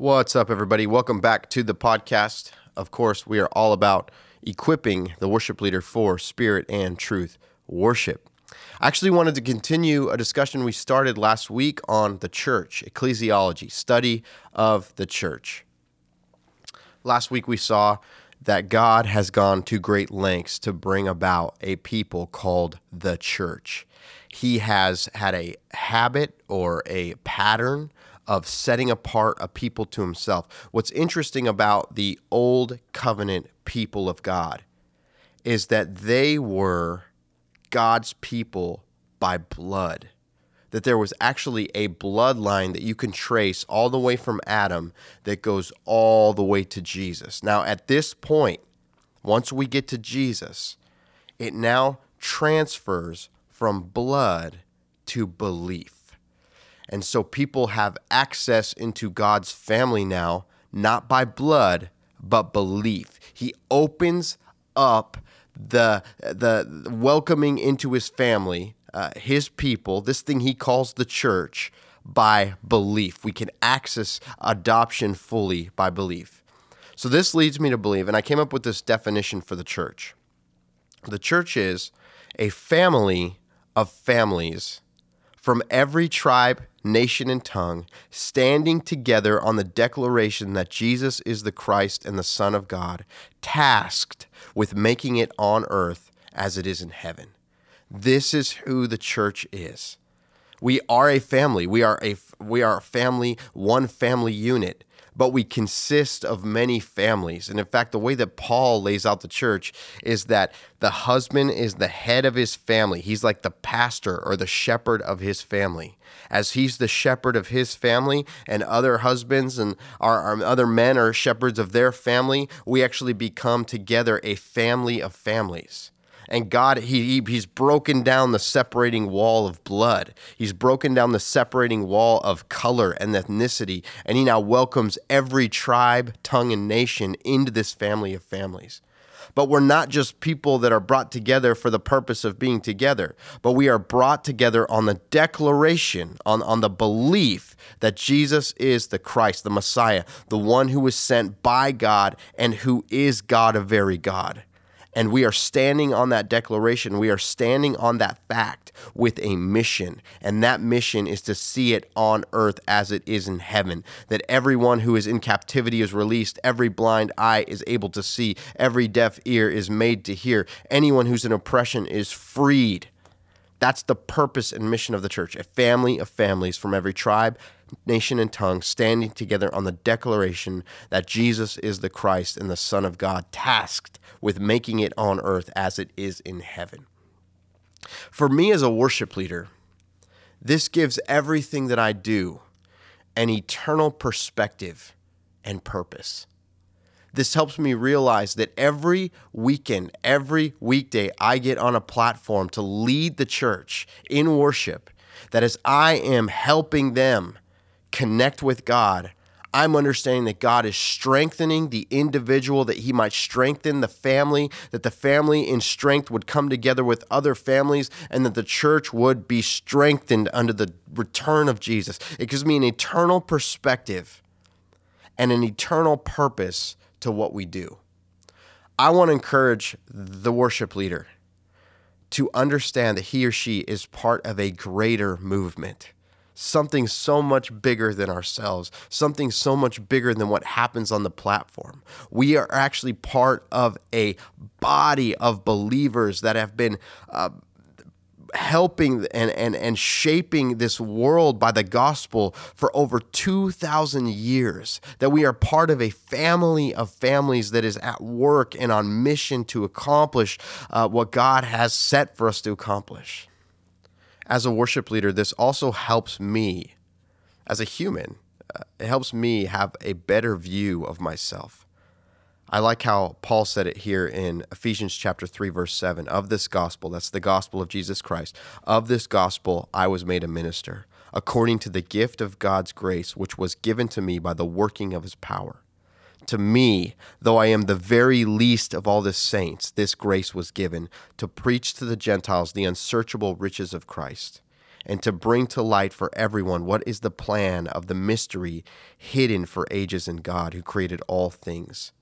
What's up, everybody? Welcome back to the podcast. Of course, we are all about equipping the worship leader for spirit and truth worship. I actually wanted to continue a discussion we started last week on the church, ecclesiology, study of the church. Last week we saw that God has gone to great lengths to bring about a people called the church. He has had a habit or a pattern of setting apart a people to himself. What's interesting about the old covenant people of God is that they were God's people by blood. That there was actually a bloodline that you can trace all the way from Adam that goes all the way to Jesus. Now, at this point, once we get to Jesus, it now transfers from blood to belief. And so people have access into God's family now, not by blood, but belief. He opens up the the welcoming into his family, uh, his people, this thing he calls the church by belief. We can access adoption fully by belief. So this leads me to believe, and I came up with this definition for the church. The church is a family of families from every tribe, nation, and tongue, standing together on the declaration that Jesus is the Christ and the Son of God, tasked with making it on earth as it is in heaven. This is who the church is. We are a family. We are a we are a family, one family unit but we consist of many families. And in fact, the way that Paul lays out the church is that the husband is the head of his family. He's like the pastor or the shepherd of his family. As he's the shepherd of his family, and other husbands and our, our other men are shepherds of their family, we actually become together a family of families. And God, he, he He's broken down the separating wall of blood. He's broken down the separating wall of color and ethnicity. And He now welcomes every tribe, tongue, and nation into this family of families. But we're not just people that are brought together for the purpose of being together, but we are brought together on the declaration, on, on the belief that Jesus is the Christ, the Messiah, the one who was sent by God and who is God, a very God. And we are standing on that declaration. We are standing on that fact with a mission. And that mission is to see it on earth as it is in heaven. That everyone who is in captivity is released, every blind eye is able to see, every deaf ear is made to hear, anyone who's in oppression is freed. That's the purpose and mission of the church a family of families from every tribe, nation, and tongue standing together on the declaration that Jesus is the Christ and the Son of God, tasked with making it on earth as it is in heaven. For me as a worship leader, this gives everything that I do an eternal perspective and purpose. This helps me realize that every weekend, every weekday, I get on a platform to lead the church in worship. That as I am helping them connect with God, I'm understanding that God is strengthening the individual, that He might strengthen the family, that the family in strength would come together with other families, and that the church would be strengthened under the return of Jesus. It gives me an eternal perspective and an eternal purpose to what we do. I want to encourage the worship leader to understand that he or she is part of a greater movement. Something so much bigger than ourselves, something so much bigger than what happens on the platform. We are actually part of a body of believers that have been uh, helping and, and, and shaping this world by the gospel for over 2,000 years. That we are part of a family of families that is at work and on mission to accomplish uh, what God has set for us to accomplish. As a worship leader, this also helps me as a human. Uh, it helps me have a better view of myself. I like how Paul said it here in Ephesians chapter 3 verse 7 of this gospel that's the gospel of Jesus Christ of this gospel I was made a minister according to the gift of God's grace which was given to me by the working of his power to me though I am the very least of all the saints this grace was given to preach to the Gentiles the unsearchable riches of Christ and to bring to light for everyone what is the plan of the mystery hidden for ages in God who created all things,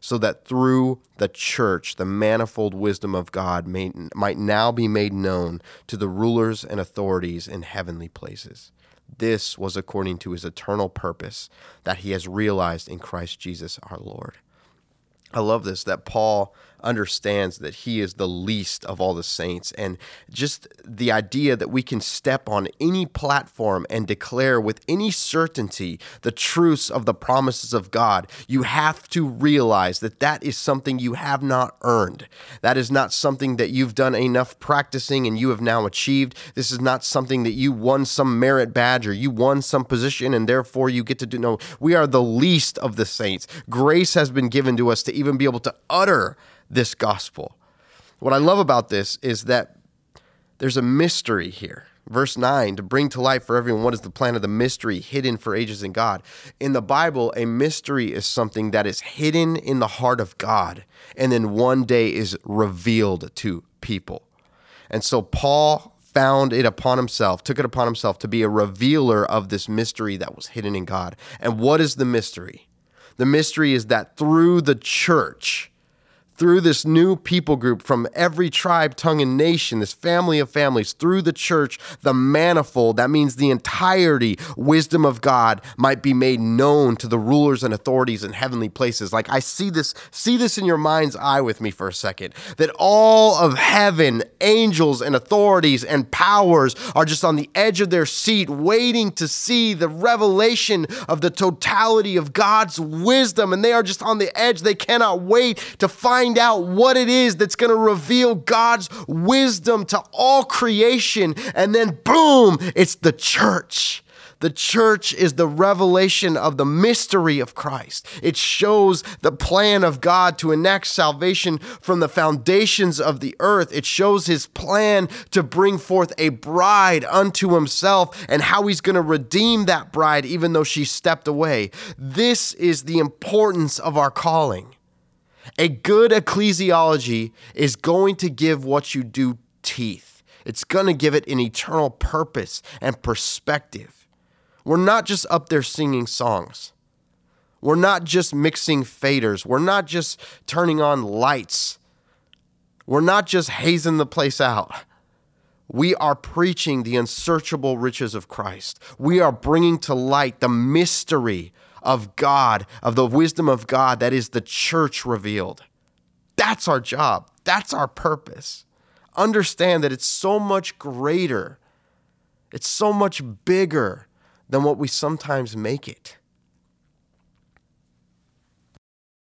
so that through the church the manifold wisdom of God may, might now be made known to the rulers and authorities in heavenly places. This was according to his eternal purpose that he has realized in Christ Jesus our Lord. I love this that Paul understands that he is the least of all the saints. And just the idea that we can step on any platform and declare with any certainty the truths of the promises of God, you have to realize that that is something you have not earned. That is not something that you've done enough practicing and you have now achieved. This is not something that you won some merit badge or you won some position and therefore you get to do. No, we are the least of the saints. Grace has been given to us to even be able to utter this gospel. What I love about this is that there's a mystery here. Verse 9, to bring to light for everyone what is the plan of the mystery hidden for ages in God. In the Bible, a mystery is something that is hidden in the heart of God and then one day is revealed to people. And so Paul found it upon himself, took it upon himself to be a revealer of this mystery that was hidden in God. And what is the mystery? The mystery is that through the church, through this new people group from every tribe, tongue, and nation, this family of families, through the church, the manifold, that means the entirety, wisdom of God might be made known to the rulers and authorities in heavenly places. Like I see this, see this in your mind's eye with me for a second, that all of heaven, angels and authorities and powers are just on the edge of their seat, waiting to see the revelation of the totality of God's wisdom. And they are just on the edge. They cannot wait to find find out what it is that's going to reveal God's wisdom to all creation. And then, boom, it's the church. The church is the revelation of the mystery of Christ. It shows the plan of God to enact salvation from the foundations of the earth. It shows his plan to bring forth a bride unto himself and how he's going to redeem that bride even though she stepped away. This is the importance of our calling. A good ecclesiology is going to give what you do teeth. It's going to give it an eternal purpose and perspective. We're not just up there singing songs. We're not just mixing faders. We're not just turning on lights. We're not just hazing the place out. We are preaching the unsearchable riches of Christ. We are bringing to light the mystery of God, of the wisdom of God that is the church revealed. That's our job. That's our purpose. Understand that it's so much greater, it's so much bigger than what we sometimes make it.